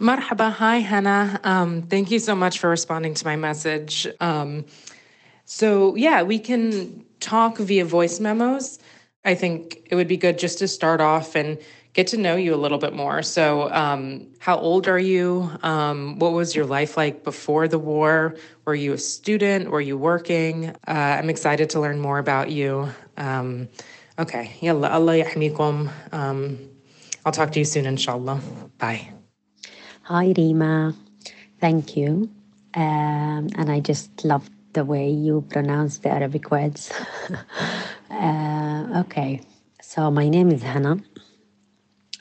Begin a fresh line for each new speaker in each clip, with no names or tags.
Marhaba. Hi, Hana. Um, thank you so much for responding to my message. Um, so, yeah, we can talk via voice memos. I think it would be good just to start off and get to know you a little bit more. So, um, how old are you? Um, what was your life like before the war? Were you a student? Were you working? Uh, I'm excited to learn more about you. Um, okay, yalla, Allah yahmikum. Um, I'll talk to you soon, inshallah. Bye.
Hi, Reema. Thank you. Um, and I just love the way you pronounce the Arabic words. uh, okay, so my name is Hana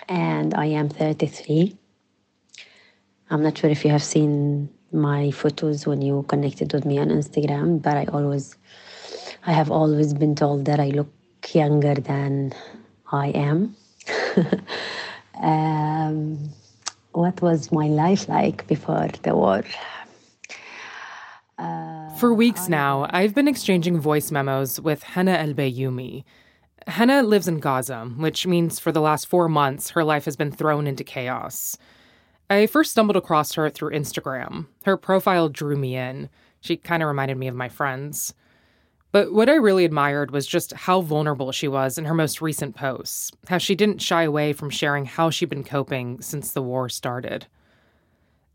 and I am 33. I'm not sure if you have seen my photos when you connected with me on Instagram, but I always, I have always been told that I look younger than I am. um, what was my life like before the war?
For weeks now, I've been exchanging voice memos with Hana El Bayoumi. Lives in Gaza, which means for the last four months, her life has been thrown into chaos. I first stumbled across her through Instagram. Her profile drew me in. She kind of reminded me of my friends. But what I really admired was just how vulnerable she was in her most recent posts, how she didn't shy away from sharing how she'd been coping since the war started.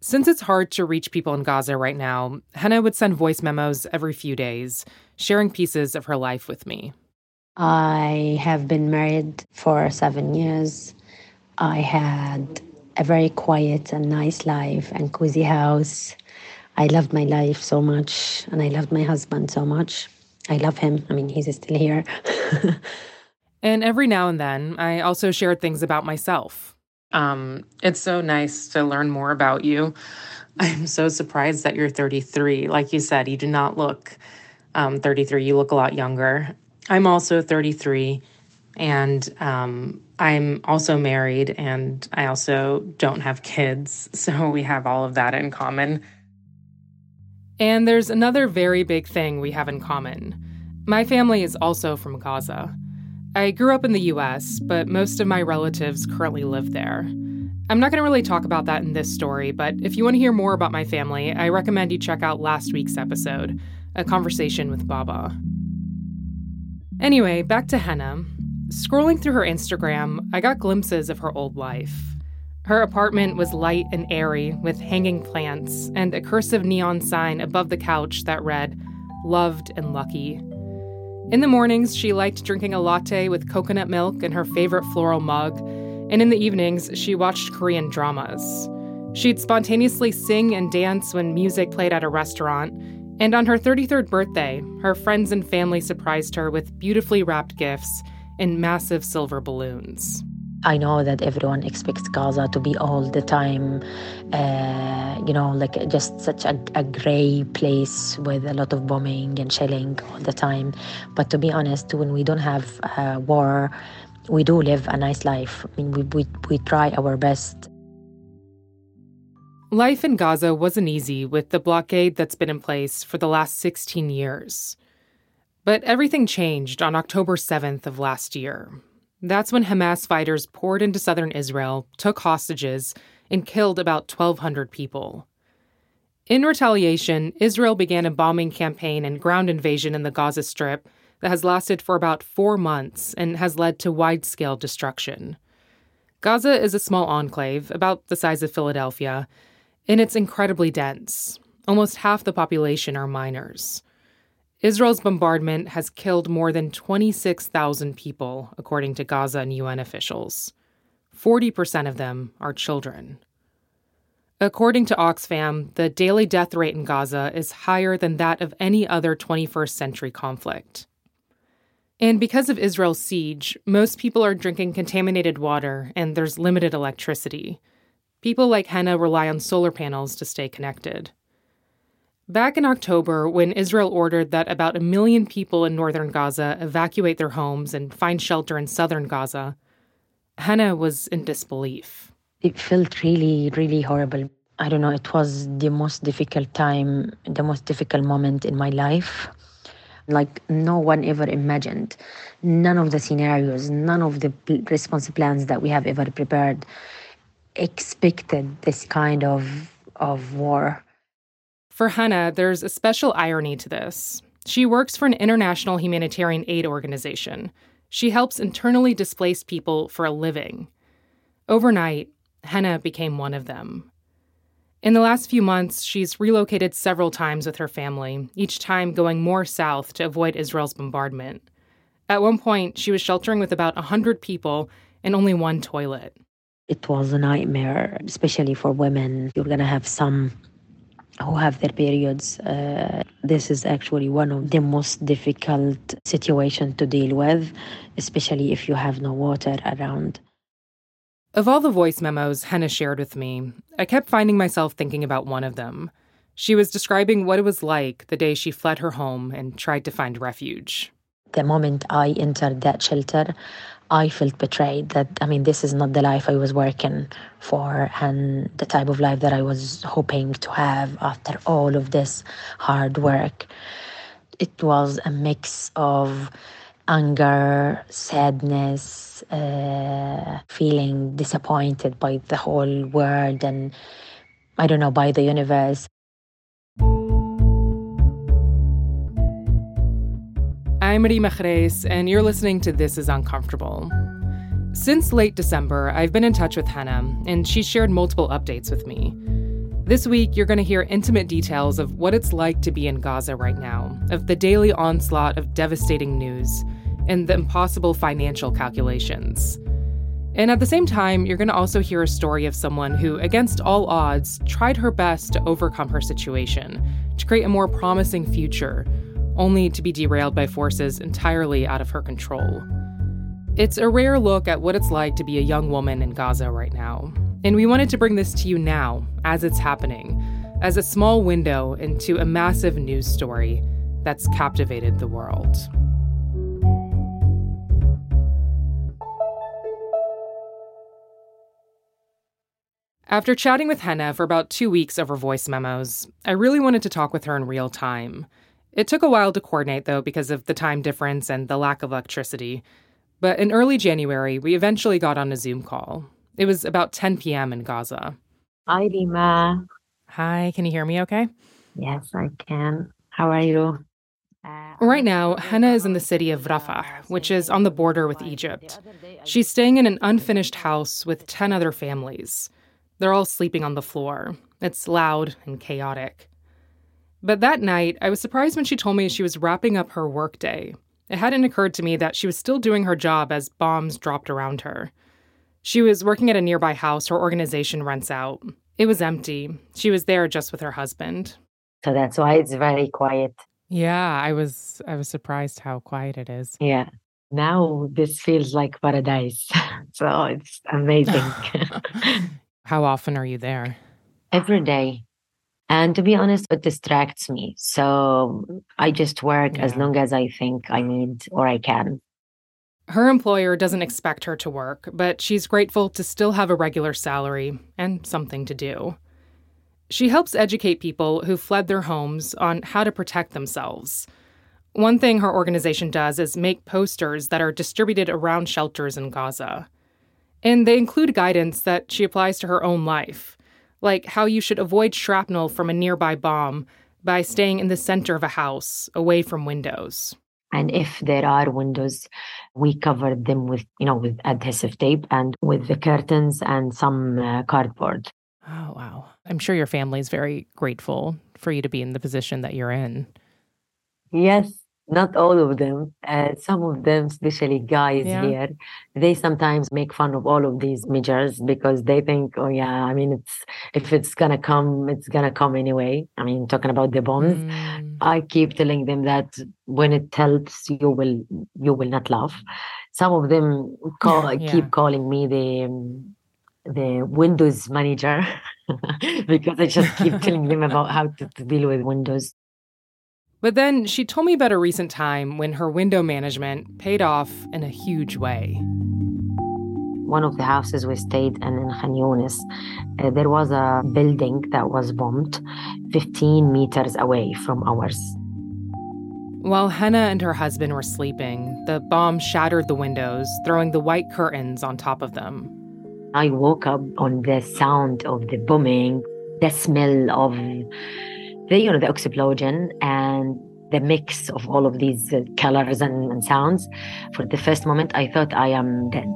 Since it's hard to reach people in Gaza right now, Hana would send voice memos every few days, sharing pieces of her life with me.
I have been married for seven years. I had a very quiet and nice life and cozy house. I loved my life so much, and I loved my husband so much. I love him. I mean, he's still here.
and every now and then, I also shared things about myself.
Um, it's so nice to learn more about you. I'm so surprised that you're 33. Like you said, you do not look um, 33. You look a lot younger. I'm also 33 and um, I'm also married and I also don't have kids. So we have all of that in common.
And there's another very big thing we have in common. My family is also from Gaza. I grew up in the US, but most of my relatives currently live there. I'm not going to really talk about that in this story, but if you want to hear more about my family, I recommend you check out last week's episode, A Conversation with Baba. Anyway, back to Hana. Scrolling through her Instagram, I got glimpses of her old life. Her apartment was light and airy, with hanging plants and a cursive neon sign above the couch that read, Loved and Lucky. In the mornings, she liked drinking a latte with coconut milk in her favorite floral mug, and in the evenings, she watched Korean dramas. She'd spontaneously sing and dance when music played at a restaurant, and on her 33rd birthday, her friends and family surprised her with beautifully wrapped gifts and massive silver balloons.
I know that everyone expects Gaza to be all the time, uh, you know, like just such a, a gray place with a lot of bombing and shelling all the time. But to be honest, when we don't have uh, war, we do live a nice life. I mean, we, we, we try our best
Life in Gaza wasn't easy with the blockade that's been in place for the last 16 years. But everything changed on October 7th of last year. That's when Hamas fighters poured into southern Israel, took hostages, and killed about 1,200 people. In retaliation, Israel began a bombing campaign and ground invasion in the Gaza Strip that has lasted for about four months and has led to wide scale destruction. Gaza is a small enclave, about the size of Philadelphia, and it's incredibly dense. Almost half the population are minors. Israel's bombardment has killed more than 26,000 people, according to Gaza and UN officials. 40% of them are children. According to Oxfam, the daily death rate in Gaza is higher than that of any other 21st century conflict. And because of Israel's siege, most people are drinking contaminated water and there's limited electricity. People like Hana rely on solar panels to stay connected. Back in October, when Israel ordered that about a million people in northern Gaza evacuate their homes and find shelter in southern Gaza, Hana was in disbelief.
It felt really, really horrible. I don't know, it was the most difficult time, the most difficult moment in my life. Like no one ever imagined. None of the scenarios, none of the response plans that we have ever prepared expected this kind of of war.
For Hana, there's a special irony to this. She works for an international humanitarian aid organization. She helps internally displaced people for a living. Overnight, Hana became one of them. In the last few months, she's relocated several times with her family, each time going more south to avoid Israel's bombardment. At one point, she was sheltering with about 100 people and only one toilet.
It was a nightmare, especially for women. You're going to have some who have their periods. Uh, this is actually one of the most difficult situations to deal with, especially if you have no water around.
Of all the voice memos Hana shared with me, I kept finding myself thinking about one of them. She was describing what it was like the day she fled her home and tried to find refuge.
The moment I entered that shelter, I felt betrayed that, I mean, this is not the life I was working for and the type of life that I was hoping to have after all of this hard work. It was a mix of anger, sadness, uh, feeling disappointed by the whole world and I don't know, by the universe.
I'm Reema Khrais, and you're listening to This is Uncomfortable. Since late December, I've been in touch with Hana, and she's shared multiple updates with me. This week, you're going to hear intimate details of what it's like to be in Gaza right now, of the daily onslaught of devastating news, and the impossible financial calculations. And at the same time, you're going to also hear a story of someone who, against all odds, tried her best to overcome her situation, to create a more promising future, only to be derailed by forces entirely out of her control. It's a rare look at what it's like to be a young woman in Gaza right now. And we wanted to bring this to you now, as it's happening, as a small window into a massive news story that's captivated the world. After chatting with Hana for about two weeks over voice memos, I really wanted to talk with her in real time. It took a while to coordinate, though, because of the time difference and the lack of electricity. But in early January, we eventually got on a Zoom call. It was about 10 p.m. in Gaza.
Hi, Reema.
Hi, can you hear me okay?
Yes, I can. How are you?
Uh, right now, Hana is in the city of Rafah, which is on the border with Egypt. She's staying in an unfinished house with 10 other families. They're all sleeping on the floor. It's loud and chaotic. But that night, I was surprised when she told me she was wrapping up her workday. It hadn't occurred to me that she was still doing her job as bombs dropped around her. She was working at a nearby house her organization rents out. It was empty. She was there just with her husband.
So that's why it's very quiet.
Yeah, I was I was surprised how quiet it is.
Yeah. Now this feels like paradise. so it's amazing.
How often are you there?
Every day. And to be honest, it distracts me. So I just work yeah. as long as I think I need or I can.
Her employer doesn't expect her to work, but she's grateful to still have a regular salary and something to do. She helps educate people who fled their homes on how to protect themselves. One thing her organization does is make posters that are distributed around shelters in Gaza. And they include guidance that she applies to her own life, like how you should avoid shrapnel from a nearby bomb by staying in the center of a house, away from windows.
And if there are windows, we cover them with, you know, with adhesive tape and with the curtains and some uh, cardboard.
Oh, wow. I'm sure your family is very grateful for you to be in the position that you're in.
Yes, not all of them uh, some of them especially guys yeah. here they sometimes make fun of all of these measures because they think oh yeah i mean it's if it's gonna come it's gonna come anyway i mean talking about the bombs mm. i keep telling them that when it helps you will you will not laugh some of them call yeah. keep calling me the the windows manager because i just keep telling them about how to, to deal with windows
but then she told me about a recent time when her window management paid off in a huge way.
One of the houses we stayed in in Khan Yunis, uh, there was a building that was bombed 15 meters away from ours.
While Hana and her husband were sleeping, the bomb shattered the windows, throwing the white curtains on top of them.
I woke up on the sound of the bombing, the smell of the you know the explosion and the mix of all of these uh, colors and, and, sounds. For the first moment, I thought I am dead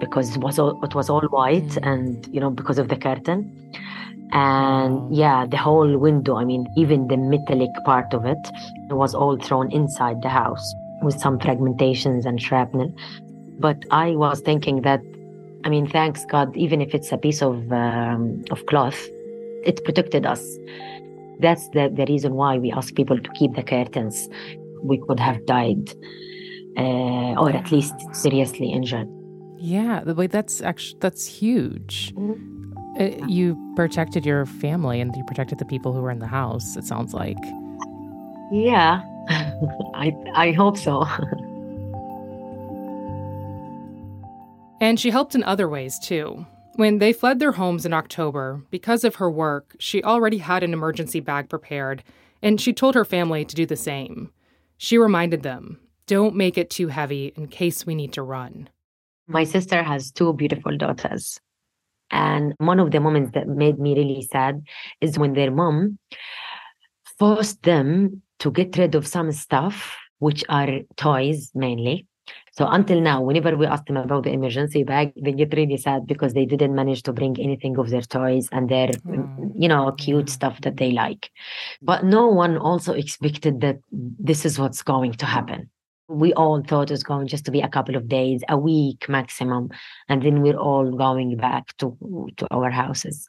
because it was all it was all white mm. and you know because of the curtain and yeah the whole window i mean even the metallic part of it was all thrown inside the house with some fragmentations and shrapnel but i was thinking that i mean thanks god even if it's a piece of um, of cloth it protected us that's the, the reason why we ask people to keep the curtains we could have died uh, or at least seriously injured
yeah the way that's actually that's huge mm-hmm. Uh, you protected your family and you protected the people who were in the house, it sounds like.
Yeah, I, I hope so.
and she helped in other ways too. When they fled their homes in October, because of her work, she already had an emergency bag prepared, and she told her family to do the same. She reminded them don't make it too heavy in case we need to run.
My sister has two beautiful daughters. And one of the moments that made me really sad is when their mom forced them to get rid of some stuff, which are toys mainly. So until now, whenever we ask them about the emergency bag, they get really sad because they didn't manage to bring anything of their toys and their, mm. you know, cute stuff that they like. But no one also expected that this is what's going to happen we all thought it was going just to be a couple of days, a week maximum, and then we're all going back to to our houses.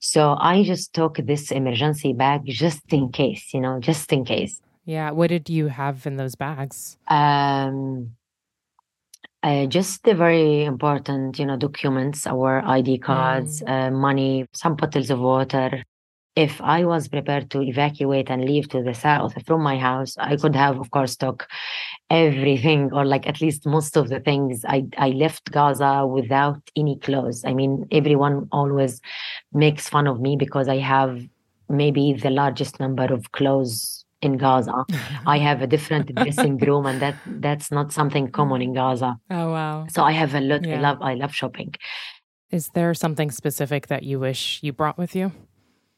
So I just took this emergency bag just in case, you know, just in case.
Yeah. What did you have in those bags?
Um, uh, just the very important, you know, documents, our ID cards, mm. uh, money, some bottles of water, if I was prepared to evacuate and leave to the south from my house, I could have, of course, took everything or like at least most of the things. I, I left Gaza without any clothes. I mean, everyone always makes fun of me because I have maybe the largest number of clothes in Gaza. I have a different dressing room, and that that's not something mm. common in Gaza.
Oh wow!
So I have a lot. Yeah. I love I love shopping.
Is there something specific that you wish you brought with you?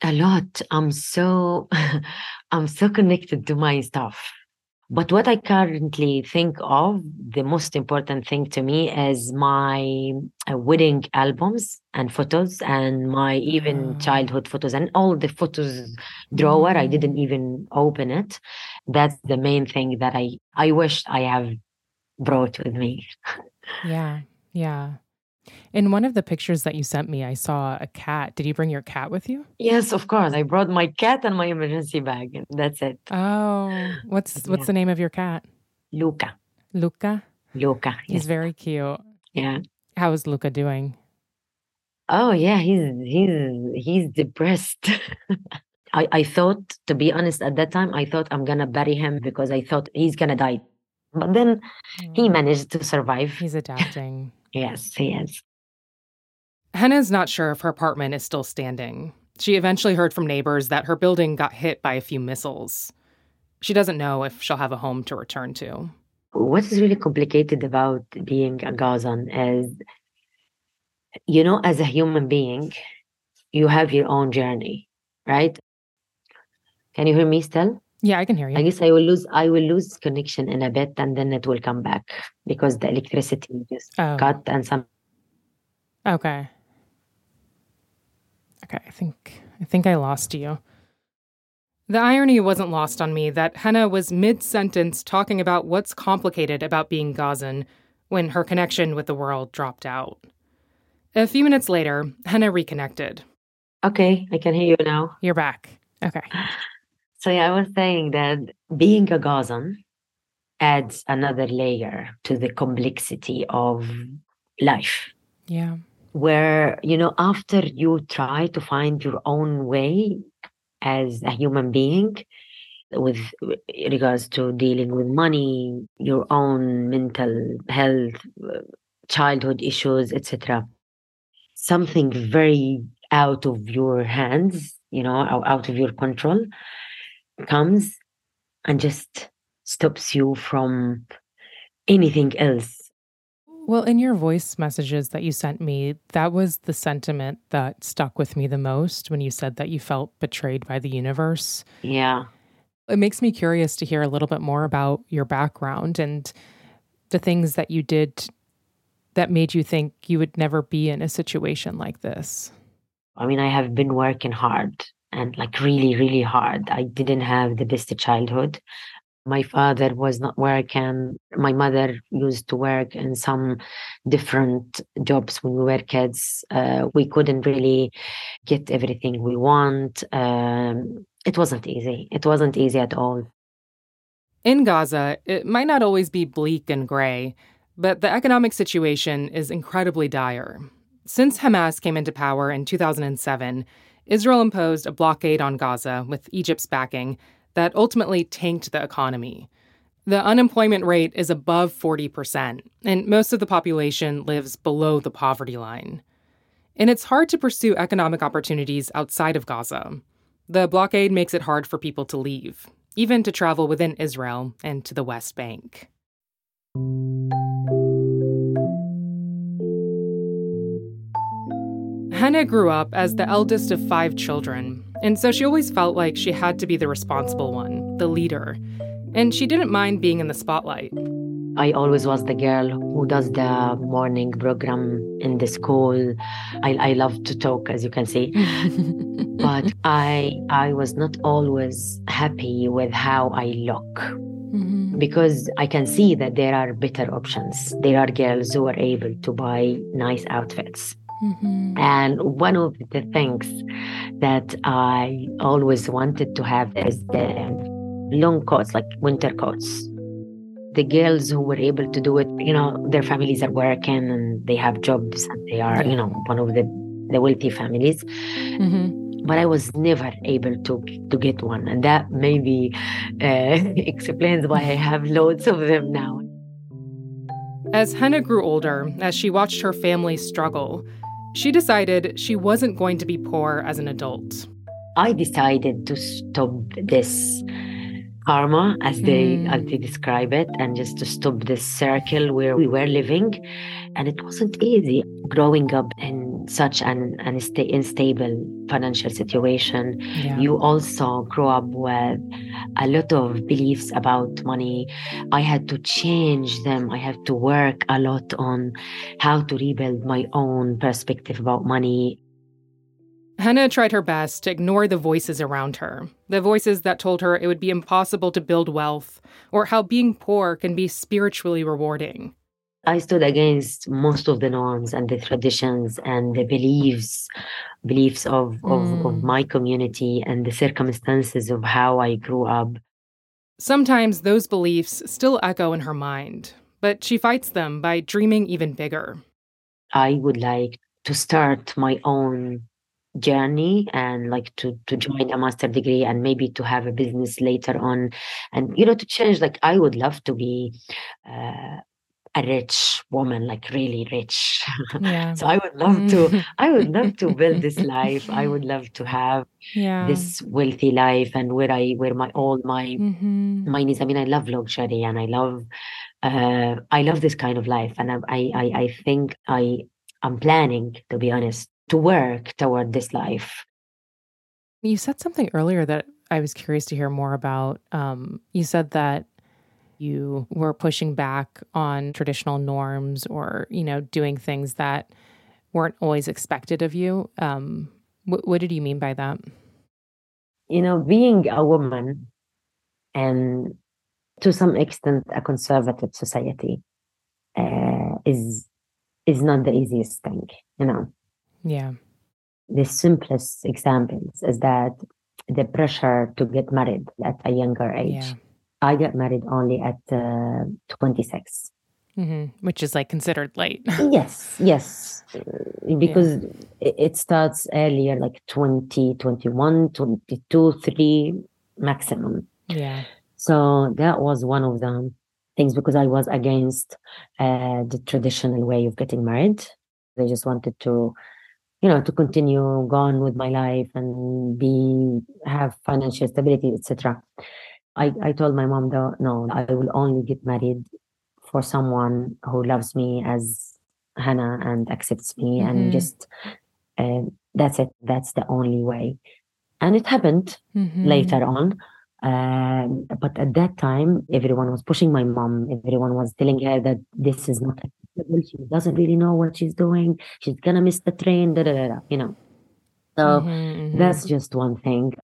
a lot i'm so i'm so connected to my stuff but what i currently think of the most important thing to me is my uh, wedding albums and photos and my even mm. childhood photos and all the photos drawer mm. i didn't mm. even open it that's the main thing that i i wish i have brought with me
yeah yeah in one of the pictures that you sent me, I saw a cat. Did you bring your cat with you?
Yes, of course. I brought my cat and my emergency bag. That's it.
Oh, what's what's the name of your cat?
Luca.
Luca.
Luca.
Yes. He's very cute.
Yeah.
How is Luca doing?
Oh yeah, he's he's he's depressed. I, I thought, to be honest, at that time, I thought I'm gonna bury him because I thought he's gonna die. But then he mm. managed to survive.
He's adapting.
Yes, he is.
Hana's not sure if her apartment is still standing. She eventually heard from neighbors that her building got hit by a few missiles. She doesn't know if she'll have a home to return to.
What is really complicated about being a Gazan is, you know, as a human being, you have your own journey, right? Can you hear me still?
Yeah, I can hear you.
I guess I will lose I will lose connection in a bit and then it will come back because the electricity just oh. cut and some
Okay. Okay, I think I think I lost you. The irony wasn't lost on me that Hana was mid sentence talking about what's complicated about being Gazan when her connection with the world dropped out. A few minutes later, Hana reconnected.
Okay, I can hear you now.
You're back. Okay.
So yeah, I was saying that being a Gazan adds another layer to the complexity of life.
Yeah
where you know after you try to find your own way as a human being with regards to dealing with money your own mental health childhood issues etc something very out of your hands you know out of your control comes and just stops you from anything else
Well, in your voice messages that you sent me, that was the sentiment that stuck with me the most when you said that you felt betrayed by the universe.
Yeah.
It makes me curious to hear a little bit more about your background and the things that you did that made you think you would never be in a situation like this.
I mean, I have been working hard and like really, really hard. I didn't have the best childhood. My father was not working. My mother used to work in some different jobs when we were kids. Uh, we couldn't really get everything we want. Um, it wasn't easy. It wasn't easy at all.
In Gaza, it might not always be bleak and gray, but the economic situation is incredibly dire. Since Hamas came into power in 2007, Israel imposed a blockade on Gaza with Egypt's backing that ultimately tanked the economy. The unemployment rate is above 40%, and most of the population lives below the poverty line. And it's hard to pursue economic opportunities outside of Gaza. The blockade makes it hard for people to leave, even to travel within Israel and to the West Bank. Hana grew up as the eldest of five children, and so she always felt like she had to be the responsible one, the leader. And she didn't mind being in the spotlight.
I always was the girl who does the morning program in the school. I, I love to talk, as you can see. but I I was not always happy with how I look. Mm-hmm. Because I can see that there are better options. There are girls who are able to buy nice outfits. Mm-hmm. And one of the things that I always wanted to have is the long coats, like winter coats. The girls who were able to do it, you know, their families are working and they have jobs and they are, you know, one of the, the wealthy families. Mm-hmm. But I was never able to to get one, and that maybe uh, explains why I have loads of them now.
As Hana grew older, as she watched her family struggle, she decided she wasn't going to be poor as an adult.
I decided to stop this karma as they mm. as they describe it and just to stop this circle where we were living and it wasn't easy growing up in such an, an unstable financial situation yeah. you also grow up with a lot of beliefs about money i had to change them i have to work a lot on how to rebuild my own perspective about money
Hana tried her best to ignore the voices around her, the voices that told her it would be impossible to build wealth, or how being poor can be spiritually rewarding.
I stood against most of the norms and the traditions and the beliefs beliefs of, of, mm. of my community and the circumstances of how I grew up.
Sometimes those beliefs still echo in her mind, but she fights them by dreaming even bigger.
I would like to start my own journey and like to to join a master degree and maybe to have a business later on and you know to change like i would love to be uh, a rich woman like really rich yeah. so i would love to i would love to build this life i would love to have yeah. this wealthy life and where i where my all my mm-hmm. my needs i mean i love luxury and i love uh i love this kind of life and i i i think i i'm planning to be honest to work toward this life.
You said something earlier that I was curious to hear more about. Um, you said that you were pushing back on traditional norms or, you know, doing things that weren't always expected of you. Um, wh- what did you mean by that?
You know, being a woman and to some extent a conservative society uh, is is not the easiest thing, you know.
Yeah.
The simplest examples is that the pressure to get married at a younger age. Yeah. I got married only at uh, 26.
Mm-hmm. Which is like considered late.
yes, yes. Because yeah. it starts earlier, like 20, 21, 22, 3 maximum.
Yeah.
So that was one of the things because I was against uh, the traditional way of getting married. They just wanted to you know to continue on with my life and be have financial stability etc i i told my mom though no i will only get married for someone who loves me as Hana and accepts me, mm-hmm. and just uh, that's it. That's the only way. And it happened mm-hmm. later on. Um, but at that time, everyone was pushing my mom. Everyone was telling her that this is not acceptable. She doesn't really know what she's doing. She's gonna miss the train. Da, da, da, you know. So mm-hmm, mm-hmm. that's just one thing.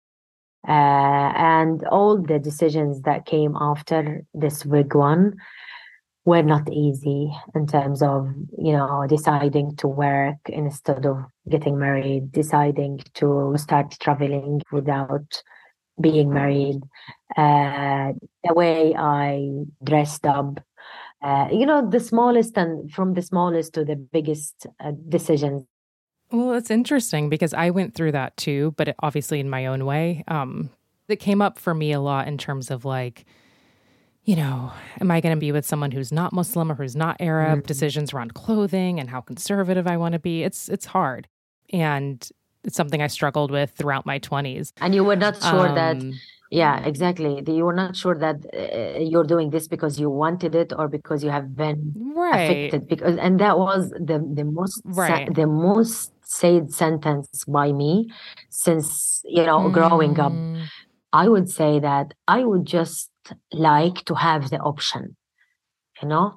Uh, and all the decisions that came after this big one were not easy in terms of you know deciding to work instead of getting married deciding to start traveling without being married. Uh, the way i dressed up uh, you know the smallest and from the smallest to the biggest uh, decisions
well it's interesting because i went through that too but obviously in my own way um, it came up for me a lot in terms of like you know, am I going to be with someone who's not Muslim or who's not Arab? Mm-hmm. Decisions around clothing and how conservative I want to be. It's it's hard, and it's something I struggled with throughout my twenties.
And you were not sure um, that. Yeah, exactly. You were not sure that uh, you're doing this because you wanted it or because you have been right. affected. Because and that was the the most right. sa- the most said sentence by me since you know mm. growing up. Mm. I would say that I would just like to have the option, you know,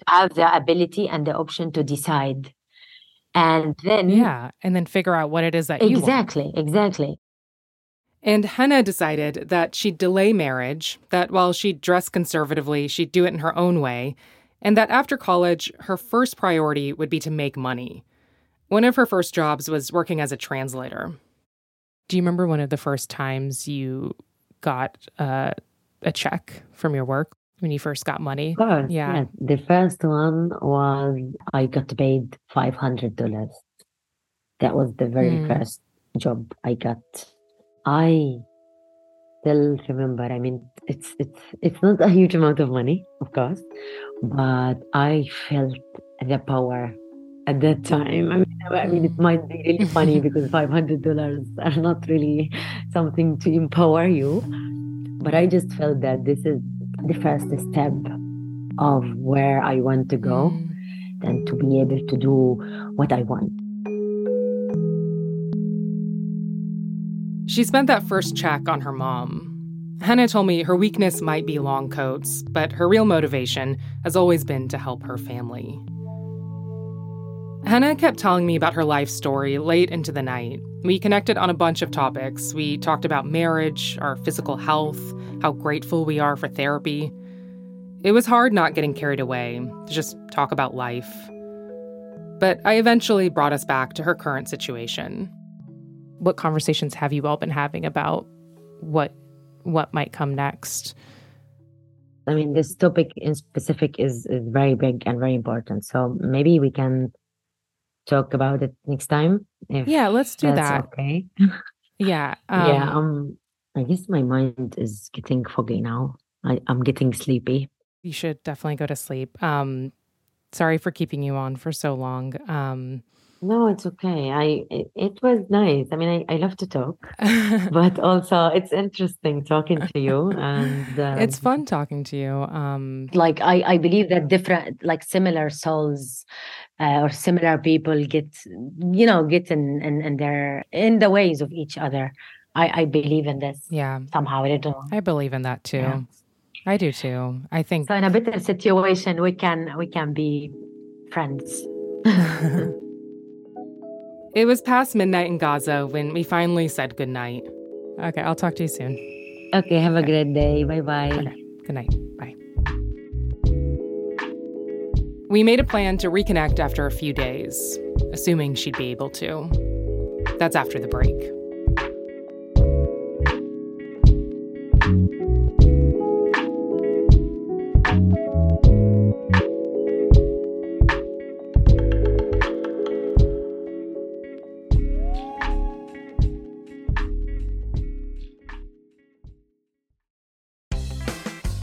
to have the ability and the option to decide. And then
Yeah. And then figure out what it is that
exactly. Exactly.
And Hana decided that she'd delay marriage, that while she'd dress conservatively, she'd do it in her own way, and that after college, her first priority would be to make money. One of her first jobs was working as a translator. Do you remember one of the first times you got uh, a check from your work when you first got money?
yeah. yeah. The first one was I got paid five hundred dollars. That was the very mm. first job I got. I still remember. I mean, it's it's it's not a huge amount of money, of course, but I felt the power at that time. I mean, I mean, it might be really funny because five hundred dollars are not really something to empower you but I just felt that this is the first step of where I want to go mm. and to be able to do what I want.
She spent that first check on her mom. Hana told me her weakness might be long coats, but her real motivation has always been to help her family. Hana kept telling me about her life story late into the night. We connected on a bunch of topics. We talked about marriage, our physical health, how grateful we are for therapy. It was hard not getting carried away to just talk about life. But I eventually brought us back to her current situation. What conversations have you all been having about what what might come next?
I mean, this topic in specific is, is very big and very important. So maybe we can talk about it next time.
yeah, let's do that.
Okay.
yeah.
Um, yeah. Um. I guess my mind is getting foggy now. I, I'm getting sleepy.
You should definitely go to sleep. Um. Sorry for keeping you on for so long. Um.
No, it's okay. I it, it was nice. I mean, I, I love to talk, but also it's interesting talking to you, and
um, it's fun talking to you. Um,
like I I believe that different like similar souls uh, or similar people get you know get in, in in their in the ways of each other. I I believe in this.
Yeah,
somehow I don't.
I believe in that too. Yeah. I do too. I think
so. In a better situation, we can we can be friends.
It was past midnight in Gaza when we finally said goodnight. Okay, I'll talk to you soon.
Okay, have a okay. great day. Bye bye. Okay.
Good night. Bye. We made a plan to reconnect after a few days, assuming she'd be able to. That's after the break.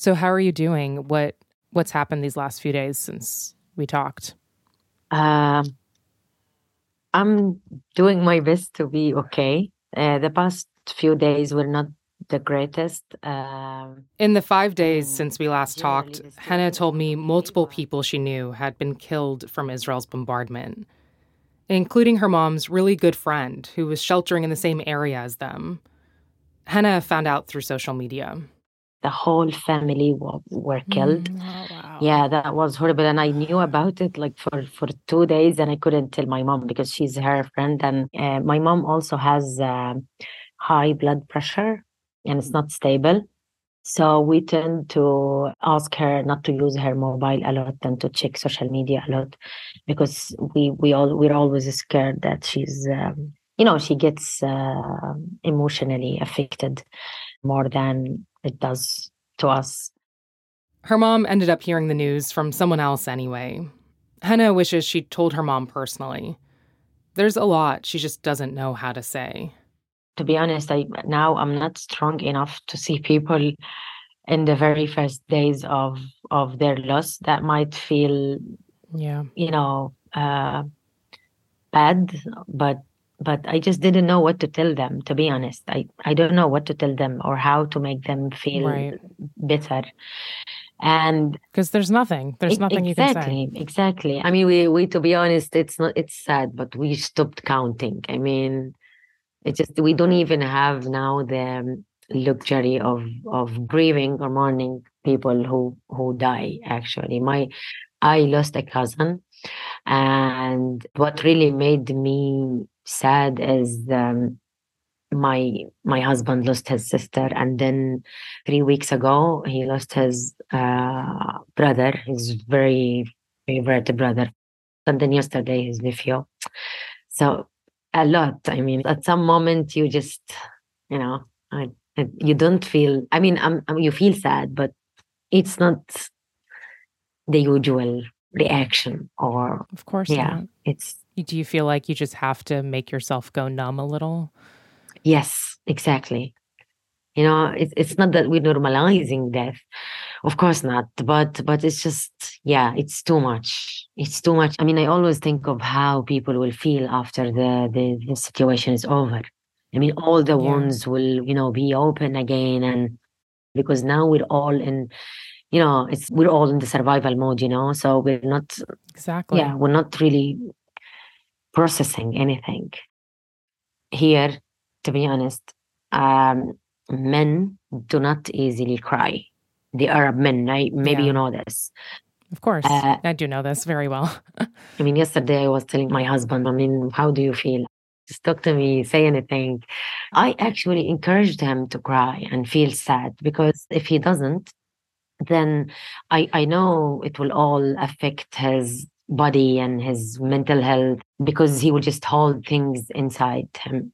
So how are you doing? What what's happened these last few days since we talked?
Um, I'm doing my best to be okay. Uh, the past few days were not the greatest. Um,
In the five days since we last talked, Hana told me multiple people she knew had been killed from Israel's bombardment, including her mom's really good friend who was sheltering in the same area as them. Hana found out through social media.
The whole family w- were killed.
Mm, oh, wow.
Yeah, that was horrible. And I knew about it like for, for two days and I couldn't tell my mom because she's her friend. And uh, my mom also has uh, high blood pressure and it's not stable. So we tend to ask her not to use her mobile a lot and to check social media a lot because we, we all, we're always scared that she's, um, you know, she gets uh, emotionally affected more than it does to us.
Her mom ended up hearing the news from someone else anyway. Hana wishes she'd told her mom personally. There's a lot she just doesn't know how to say.
To be honest, I now I'm not strong enough to see people in the very first days of of their loss that might feel,
Yeah.
you know, uh, bad, but but I just didn't know what to tell them. To be honest, I I don't know what to tell them or how to make them feel
Right.
better. And
Because there's nothing. There's
E-
nothing you can
exactly,
say.
exactly. I mean, we we to be honest, it's not it's sad, but we stopped counting. I mean, it just we don't even have now the luxury of of grieving or mourning people who who die. Actually, my I lost a cousin, and what really made me sad is um, my my husband lost his sister, and then three weeks ago he lost his uh, brother, his very favorite brother, and then yesterday his nephew. So a lot. I mean, at some moment you just, you know, I, I- you don't feel. I mean, um, um, you feel sad, but it's not the usual reaction, or
Of course
yeah,
not.
it's
Do you feel like you just have to make yourself go numb a little?
Yes, exactly. You know, it's it's not that we're normalizing death, of course not. But but it's just yeah, it's too much. It's too much. I mean, I always think of how people will feel after the the, the situation is over. I mean, all the
Yeah.
wounds will you know be open again, and because now we're all in, you know, it's we're all in the survival mode. You know, so we're not
Exactly.
yeah, we're not really processing anything. Here, to be honest, um, men do not easily cry. The Arab men, I, maybe
Yeah.
you know this.
Of course.
Uh,
I do know this very well.
I mean, yesterday I was telling my husband, I mean, how do you feel? Just talk to me, say anything. I actually encouraged him to cry and feel sad because if he doesn't, then I, I know it will all affect his body and his mental health because he will just hold things inside him.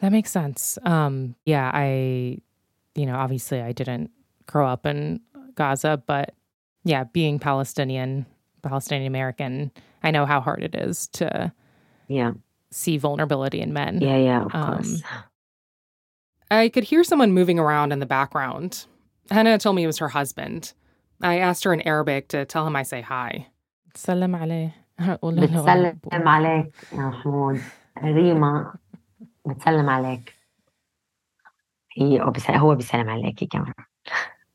That makes sense. Um, yeah, I, you know, obviously I didn't grow up in Gaza, but yeah, being Palestinian, Palestinian American, I know how hard it is to
Yeah,
see vulnerability in men.
yeah, yeah, of
Um,
course.
I could hear someone moving around in the background. Hana told me it was her husband. I asked her in Arabic to tell him I say hi. Salam عليه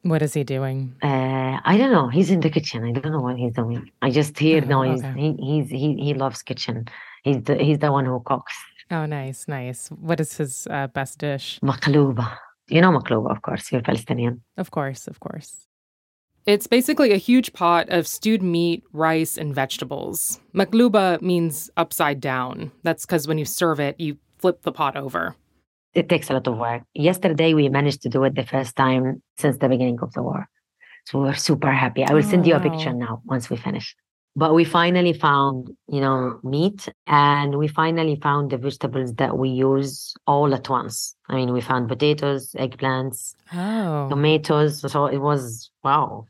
What is he doing?
Uh, I don't know. He's in the kitchen. I don't know what he's doing. I just hear
oh,
noise.
Okay.
He he's he he loves kitchen. He's the, he's the one who cooks.
Oh, nice, nice. What is his uh, best dish?
Maqluba. You know maqluba, of course. You're Palestinian.
Of course, of course. It's basically a huge pot of stewed meat, rice, and vegetables. Makluba means upside down. That's because when you serve it, you flip the pot over.
It takes a lot of work. Yesterday we managed to do it the first time since the beginning of the war. So we were super happy. I will send
Oh,
you a picture oh. now once we finish. But we finally found you know meat and we finally found the vegetables that we use all at once. I mean we found potatoes eggplants
oh.
tomatoes. So it was wow.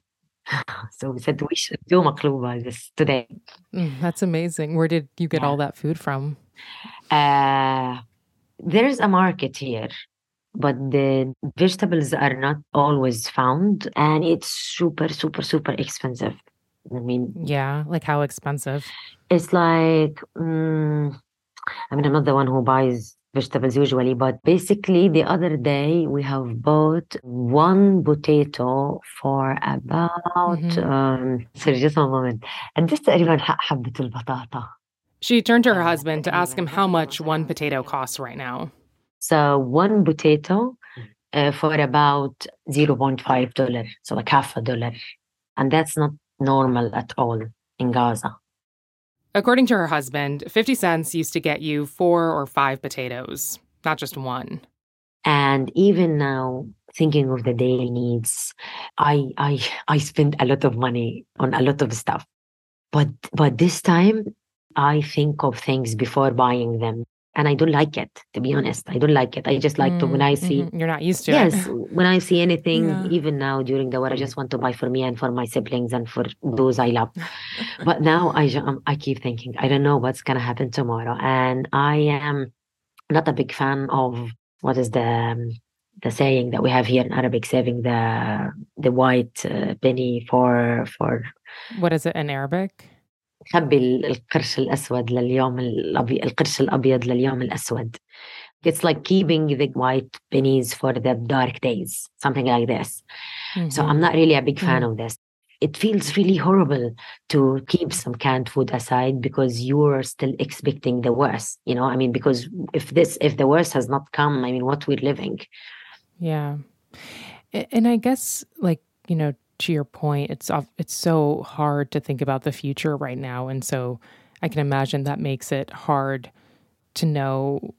So we said we should do makluba this today.
Mm, that's amazing. Where did you get yeah. all that food from?
Uh, there's a market here but the vegetables are not always found and it's super super super expensive I mean,
yeah, like how expensive?
It's like, um, I mean, I'm not the one who buys vegetables usually, but basically the other day we have bought one potato for about mm-hmm. um sorry just one moment and this تقريبا حبة البطاطا
She turned to her husband to ask him how much one potato costs right now.
So one potato uh, for about 0.5 dollar, so like half a dollar. And that's not normal at all in Gaza.
According to her husband, 50 cents used to get you four or five potatoes, not just one.
And even now, thinking of the daily needs, I I I spend a lot of money on a lot of stuff. But but this time I think of things before buying them and I don't like it to be honest. I don't like it. I just like mm, to when I see
mm-hmm. you're not used to
yes, it. when I see anything, yeah. even now during the war, I just want to buy for me and for my siblings and for those I love. but now I um, I keep thinking I don't know what's gonna happen tomorrow, and I am not a big fan of what is the um, the saying that we have here in Arabic, saving the the white uh, penny for for.
What is it in Arabic?
خبي القرش الأسود لليوم الأبيض القرش الأبيض لليوم الأسود it's like keeping the white pennies for the dark days something like this mm-hmm. so i'm not really a big fan mm-hmm. of this it feels really horrible to keep some canned food aside because you're still expecting the worst you know i mean because if this if the worst has not come i mean what we're living
yeah and i guess like you know to your point, it's it's so hard to think about the future right now, and so I can imagine that makes it hard to know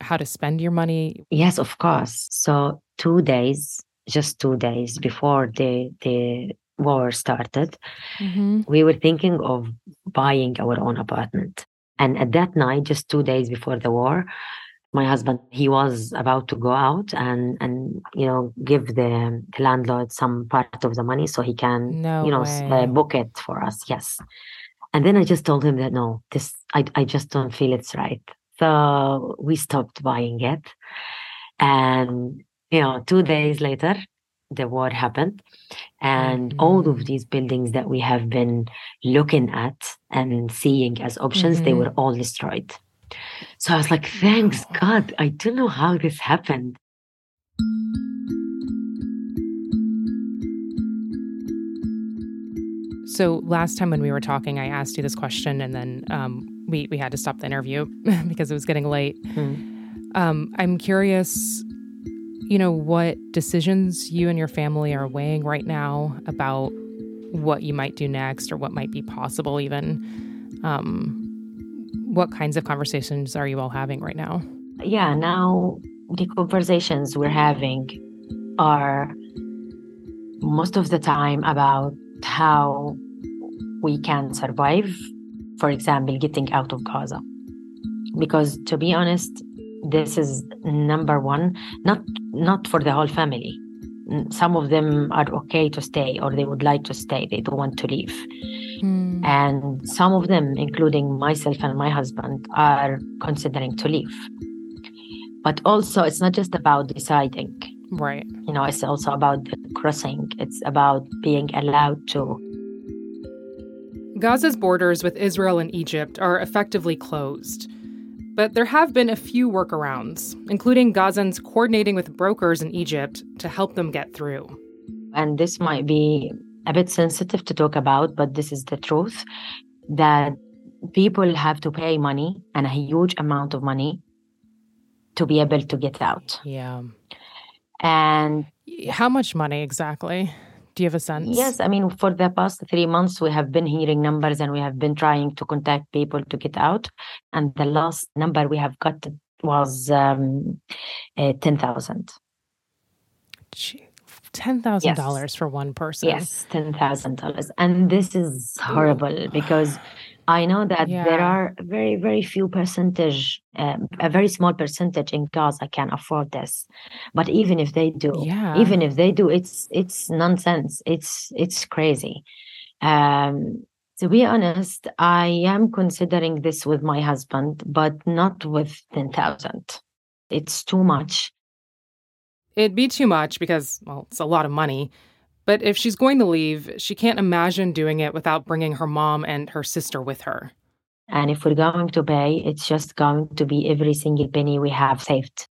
how to spend your money.
Yes, of course. So two days, just two days before the the war started, mm-hmm. we were thinking of buying our own apartment. And at that night, just two days before the war, my husband he was about to go out and and you know give the, the landlord some part of the money so he can
no
you know
uh,
book it for us yes. And then i just told him that no this i, I just don't feel it's right. So we stopped buying it. And you know two days later the war happened. And mm-hmm. all of these buildings that we have been looking at and seeing as options mm-hmm. they were all destroyed so I was like, thanks God. I don't know how this happened.
So last time when we were talking, I asked you this question, and then um, we we had to stop the interview because it was getting late. Mm. Um, I'm curious, you know, what decisions you and your family are weighing right now about what you might do next or what might be possible, even. Um, what kinds of conversations are you all having right now?
Yeah, now the conversations we're having are most of the time about how we can survive, for example, getting out of Gaza. Because to be honest, this is number one, not not for the whole family. Some of them are okay to stay or they would like to stay, they don't want to leave. Mm. And some of them, including myself and my husband, are considering to leave. But also, it's not just about deciding.
Right.
You know, it's also about crossing, it's about being allowed to.
Gaza's borders with Israel and Egypt are effectively closed. But there have been a few workarounds, including Gazans coordinating with brokers in Egypt to help them get through.
And this might be a bit sensitive to talk about, but this is the truth that people have to pay money and a huge amount of money to be able to get out.
Yeah.
And
how much money exactly? Do you have a sense?
Yes, I mean, for the past three months, we have been hearing numbers and we have been trying to contact people to get out. And the last number we have got was um, uh, 10,000.
$10,000 yes. for one person.
Yes, $10,000. And this is horrible because I know that yeah. there are very, very few percentage, um, a very small percentage in Gaza can afford this. But even if they do, yeah. even if they do, it's it's nonsense. It's it's crazy. Um, to be honest, I am considering this with my husband, but not with ten thousand. It's too much.
It'd be too much because, well, it's a lot of money. But if she's going to leave, she can't imagine doing it without bringing her mom and her sister with her.
And if we're going to pay, it's just going to be every single penny we have saved.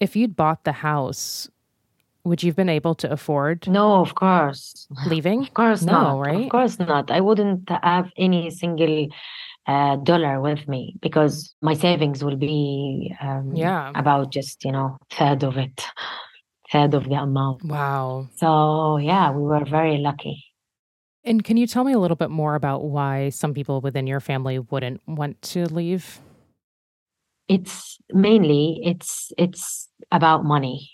If you'd bought the house, would you have been able to afford?
No, of course.
Leaving?
Of course
no,
not.
right?
Of course not. I wouldn't have any single uh, dollar with me because my savings will be um,
yeah.
about just, you know, third of it third of the amount.
Wow.
So, yeah, we were very lucky.
And can you tell me a little bit more about why some people within your family wouldn't want to leave?
It's mainly it's it's about money.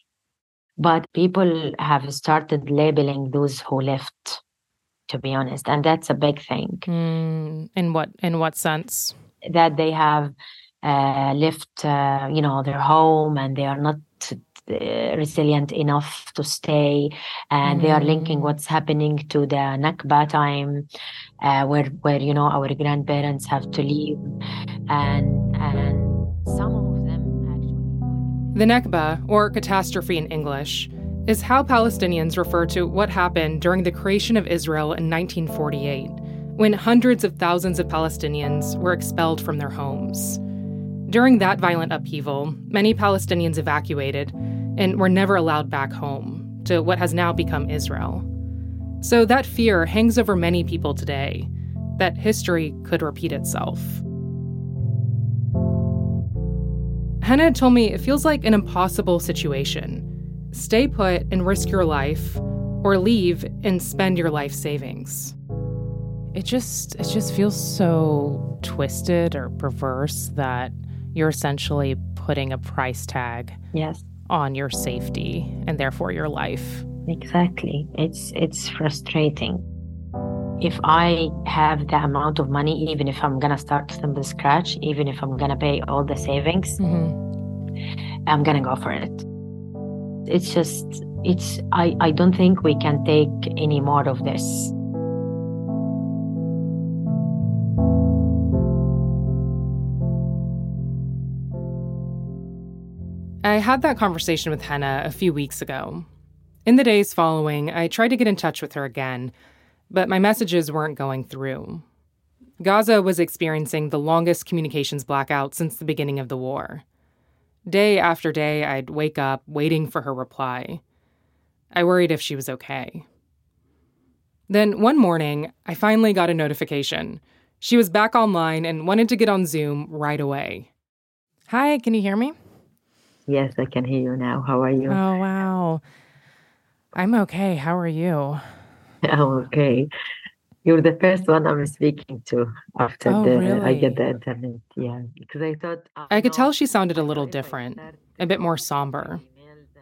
But people have started labeling those who left to be honest, and that's a big thing.
Mm, in what in what sense?
That they have uh, left, uh, you know, their home and they are not uh, resilient enough to stay and mm. they are linking mm. what's happening to the nakba time uh, where where you know our grandparents have to leave and and some of them actually
the nakba or catastrophe in english is how palestinians refer to what happened during the creation of israel in 1948 when hundreds of thousands of palestinians were expelled from their homes during that violent upheaval, many Palestinians evacuated and were never allowed back home to what has now become Israel. So that fear hangs over many people today that history could repeat itself. Hana told me it feels like an impossible situation. Stay put and risk your life, or leave and spend your life savings. It just it just feels so twisted or perverse that you're essentially putting a price tag
yes.
on your safety and therefore your life.
Exactly. It's it's frustrating. If i have the amount of money even if i'm gonna start from the scratch even if i'm gonna pay all the savings mm-hmm. i'm gonna go for it it's just it's i i don't think we can take any more of this
I had that conversation with Hana a few weeks ago. In the days following, I tried to get in touch with her again, but my messages weren't going through. Gaza was experiencing the longest communications blackout since the beginning of the war. Day after day, I'd wake up waiting for her reply. I worried if she was okay. Then one morning, I finally got a notification. She was back online and wanted to get on Zoom right away. Hi, can you hear me?
Yes, I can hear you now. How are you?
Oh, wow. I'm okay. How are you?
I'm okay. You're the first one I'm speaking to after
oh,
the
really?
I get the internet. Yeah, because I thought
uh, I could tell she sounded a little different, a bit more somber.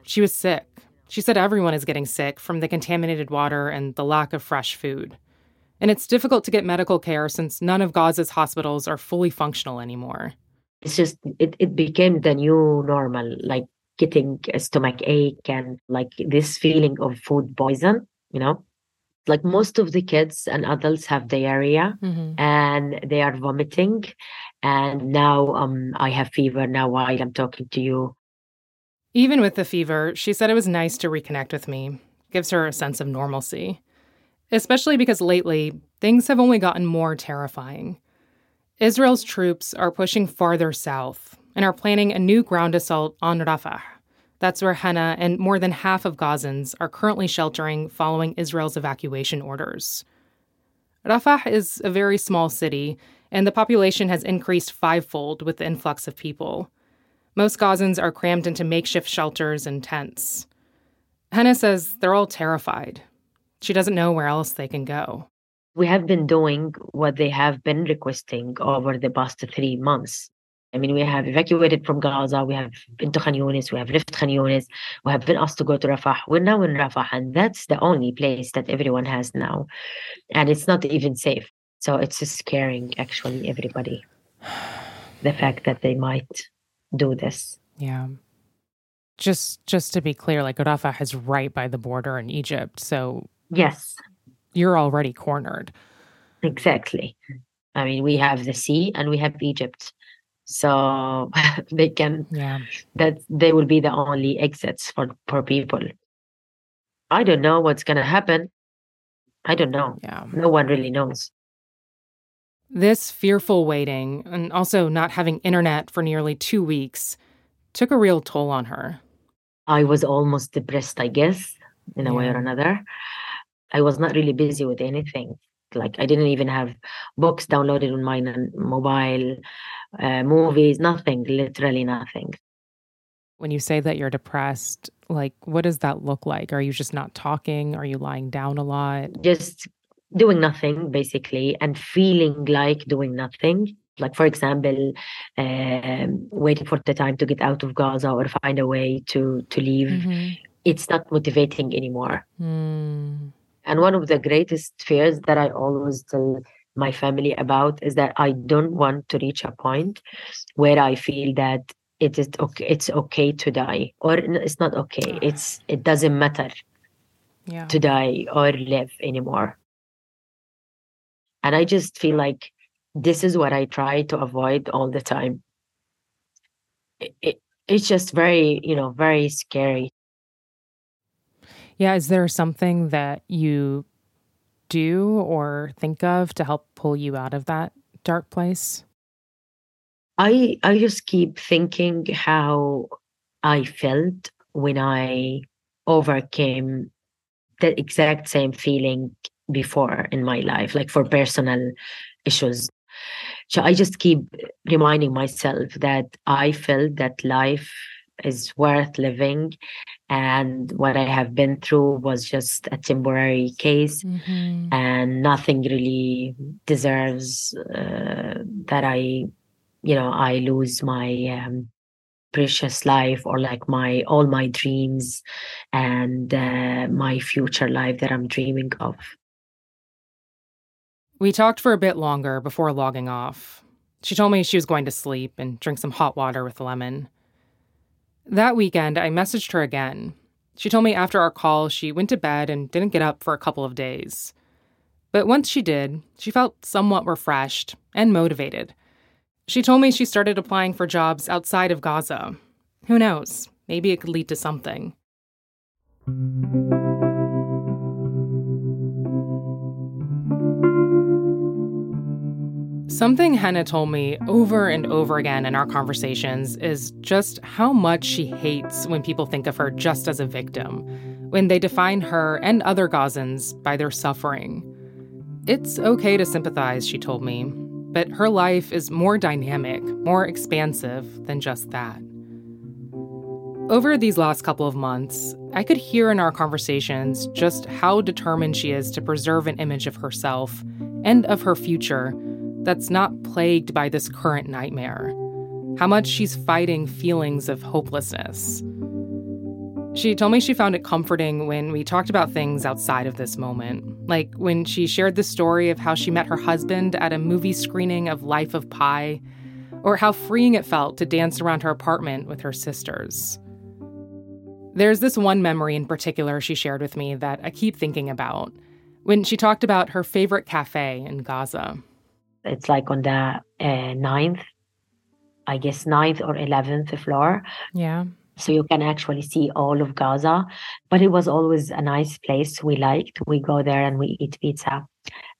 She was sick. She said everyone is getting sick from the contaminated water and the lack of fresh food. And it's difficult to get medical care since none of Gaza's hospitals are fully functional anymore
it's just it, it became the new normal like getting a stomach ache and like this feeling of food poison you know like most of the kids and adults have diarrhea mm-hmm. and they are vomiting. And now um i have fever now while i'm talking to you.
Even with the fever she said it was nice to reconnect with me. Gives her a sense of normalcy. Especially because lately things have only gotten more terrifying. Israel's troops are pushing farther south and are planning a new ground assault on Rafah. That's where Hana and more than half of Gazans are currently sheltering following Israel's evacuation orders. Rafah is a very small city, and the population has increased fivefold with the influx of people. Most Gazans are crammed into makeshift shelters and tents. Hana says they're all terrified. She doesn't know where else they can go
we have been doing what they have been requesting over the past three months. I mean, we have evacuated from Gaza, we have been to Khan Yunis, we have left Khan Yunis, we have been asked to go to Rafah. We're now in Rafah, and that's the only place that everyone has now. And it's not even safe. So it's just scaring actually everybody. The fact that they might do this.
Yeah. Just just to be clear, like Rafah is right by the border in Egypt. So
Yes.
You're already cornered.
Exactly. I mean, we have the sea and we have Egypt so they can
yeah.
that they will be the only exits for for people. I don't know what's going to happen. I don't know.
Yeah.
No one really knows.
This fearful waiting and also not having internet for nearly two weeks took a real toll on her.
I was almost depressed i guess in a yeah. way or another. I was not really busy with anything like i didn't even have books downloaded on my mobile uh, movies, nothing, literally nothing.
When you say that you're depressed, like what does that look like? Are you just not talking? Are you lying down a lot?
Just doing nothing, basically, and feeling like doing nothing. Like, for example, um, waiting for the time to get out of Gaza or find a way to to leave. Mm-hmm. It's not motivating anymore.
Mm.
And one of the greatest fears that I always tell my family about is that I don't want to reach a point where I feel that it is okay it's okay to die. Or it's not okay. Mm. It's it doesn't matter
yeah.
to die or live anymore. And i just feel like this is what i try to avoid all the time. It, it, it's just very you know very scary
yeah is there something that you do or think of to help pull you out of that dark place?
I I just keep thinking how I felt when I overcame the exact same feeling before in my life, like for personal issues. So I just keep reminding myself that I felt that life is worth living. And what i have been through was just a temporary case.
Mm-hmm.
and nothing really deserves uh, that i you know i lose my um, precious life or like my all my dreams and uh, my future life that i'm dreaming of.
We talked for a bit longer before logging off. She told me she was going to sleep and drink some hot water with lemon that weekend, I messaged her again. She told me after our call, she went to bed and didn't get up for a couple of days. But once she did, she felt somewhat refreshed and motivated. She told me she started applying for jobs outside of Gaza. Who knows? Maybe it could lead to something. Something Hana told me over and over again in our conversations is just how much she hates when people think of her just as a victim, when they define her and other Gazans by their suffering. It's okay to sympathize, she told me, but her life is more dynamic, more expansive than just that. Over these last couple of months, I could hear in our conversations just how determined she is to preserve an image of herself and of her future that's not plagued by this current nightmare, how much she's fighting feelings of hopelessness. She told me she found it comforting when we talked about things outside of this moment, like when she shared the story of how she met her husband at a movie screening of Life of Pi, or how freeing it felt to dance around her apartment with her sisters. There's this one memory in particular she shared with me that I keep thinking about when she talked about her favorite cafe in Gaza.
It's like on the uh, ninth, I guess ninth or eleventh floor.
Yeah.
So you can actually see all of Gaza, but it was always a nice place. We liked. We go there and we eat pizza,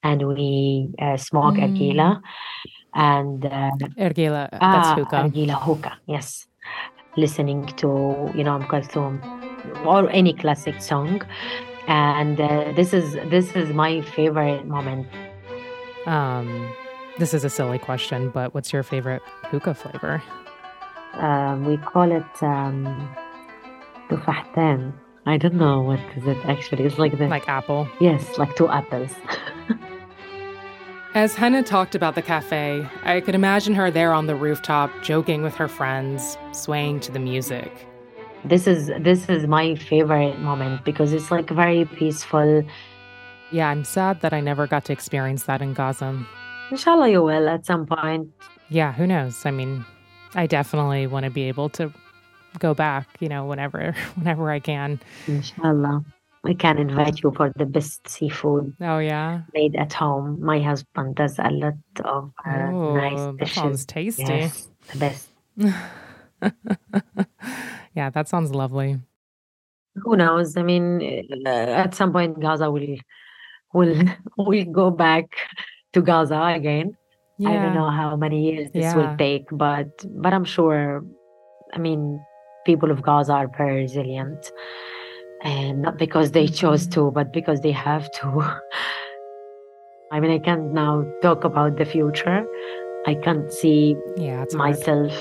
and we uh, smoke mm. ergila, and uh,
ergila. That's
ah,
hookah.
Ergila hookah. Yes, listening to you know Kulthum or any classic song, and uh, this is this is my favorite moment.
Um, this is a silly question, but what's your favorite hookah flavor?
Um, we call it um, tufahtan. I don't know what is it actually. It's like the
like apple.
Yes, like two apples.
As Hana talked about the cafe, I could imagine her there on the rooftop, joking with her friends, swaying to the music.
This is this is my favorite moment because it's like very peaceful.
Yeah, I'm sad that I never got to experience that in Gaza.
Inshallah, you will at some point.
Yeah, who knows? I mean, I definitely want to be able to go back, you know, whenever whenever I can.
Inshallah. I can invite you for the best seafood.
Oh yeah,
made at home. My husband does a lot of uh,
Ooh,
nice
that
dishes.
sounds tasty.
Yes, the best.
yeah, that sounds lovely.
Who knows? I mean, uh, at some point, Gaza will will will go back to Gaza again.
Yeah.
I don't know how many years this
Yeah.
will take, but but I'm sure. I mean, people of Gaza are very resilient, and not because they chose mm-hmm. to, but because they have to. I mean, I can't now talk about the future. I can't see
Yeah, it's hard.
myself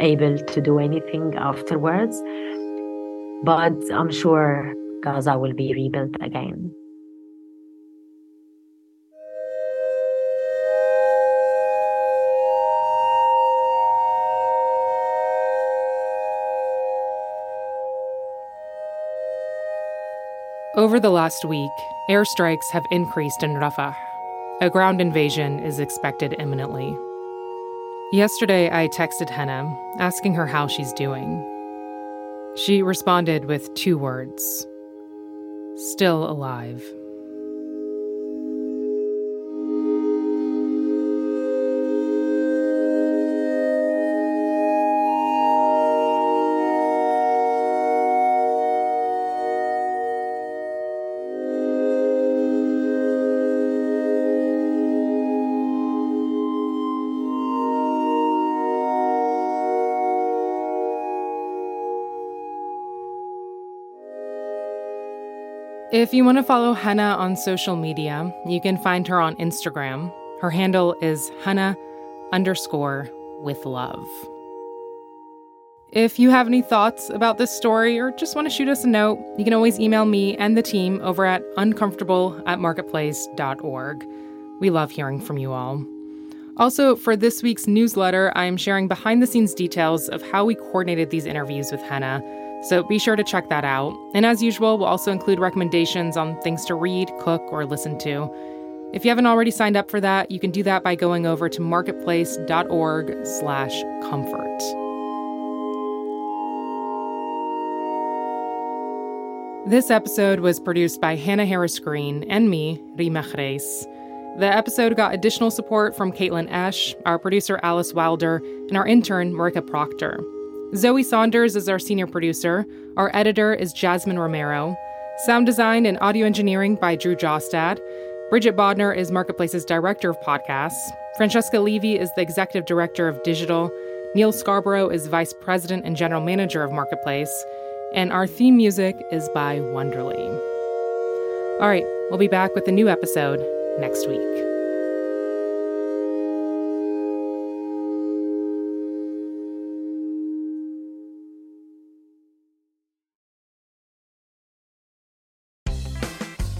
able to do anything afterwards. But I'm sure Gaza will be rebuilt again.
Over the last week, airstrikes have increased in Rafah. A ground invasion is expected imminently. Yesterday, I texted Hana, asking her how she's doing. She responded with two words Still alive. If you want to follow Hana on social media, you can find her on Instagram. Her handle is Hana underscore with love. If you have any thoughts about this story or just want to shoot us a note, you can always email me and the team over at uncomfortable at marketplace.org. We love hearing from you all. Also, for this week's newsletter, I am sharing behind the scenes details of how we coordinated these interviews with Hana. So be sure to check that out. And as usual, we'll also include recommendations on things to read, cook, or listen to. If you haven't already signed up for that, you can do that by going over to marketplace.org slash comfort. This episode was produced by Hannah Harris Green and me, Reema Khrais. The episode got additional support from Caitlin Esch, our producer Alice Wilder, and our intern Marika Proctor. Zoe Saunders is our senior producer. Our editor is Jasmine Romero. Sound design and audio engineering by Drew Jostad. Bridget Bodner is Marketplace's director of podcasts. Francesca Levy is the executive director of digital. Neil Scarborough is vice president and general manager of Marketplace. And our theme music is by Wonderly. All right, we'll be back with a new episode next week.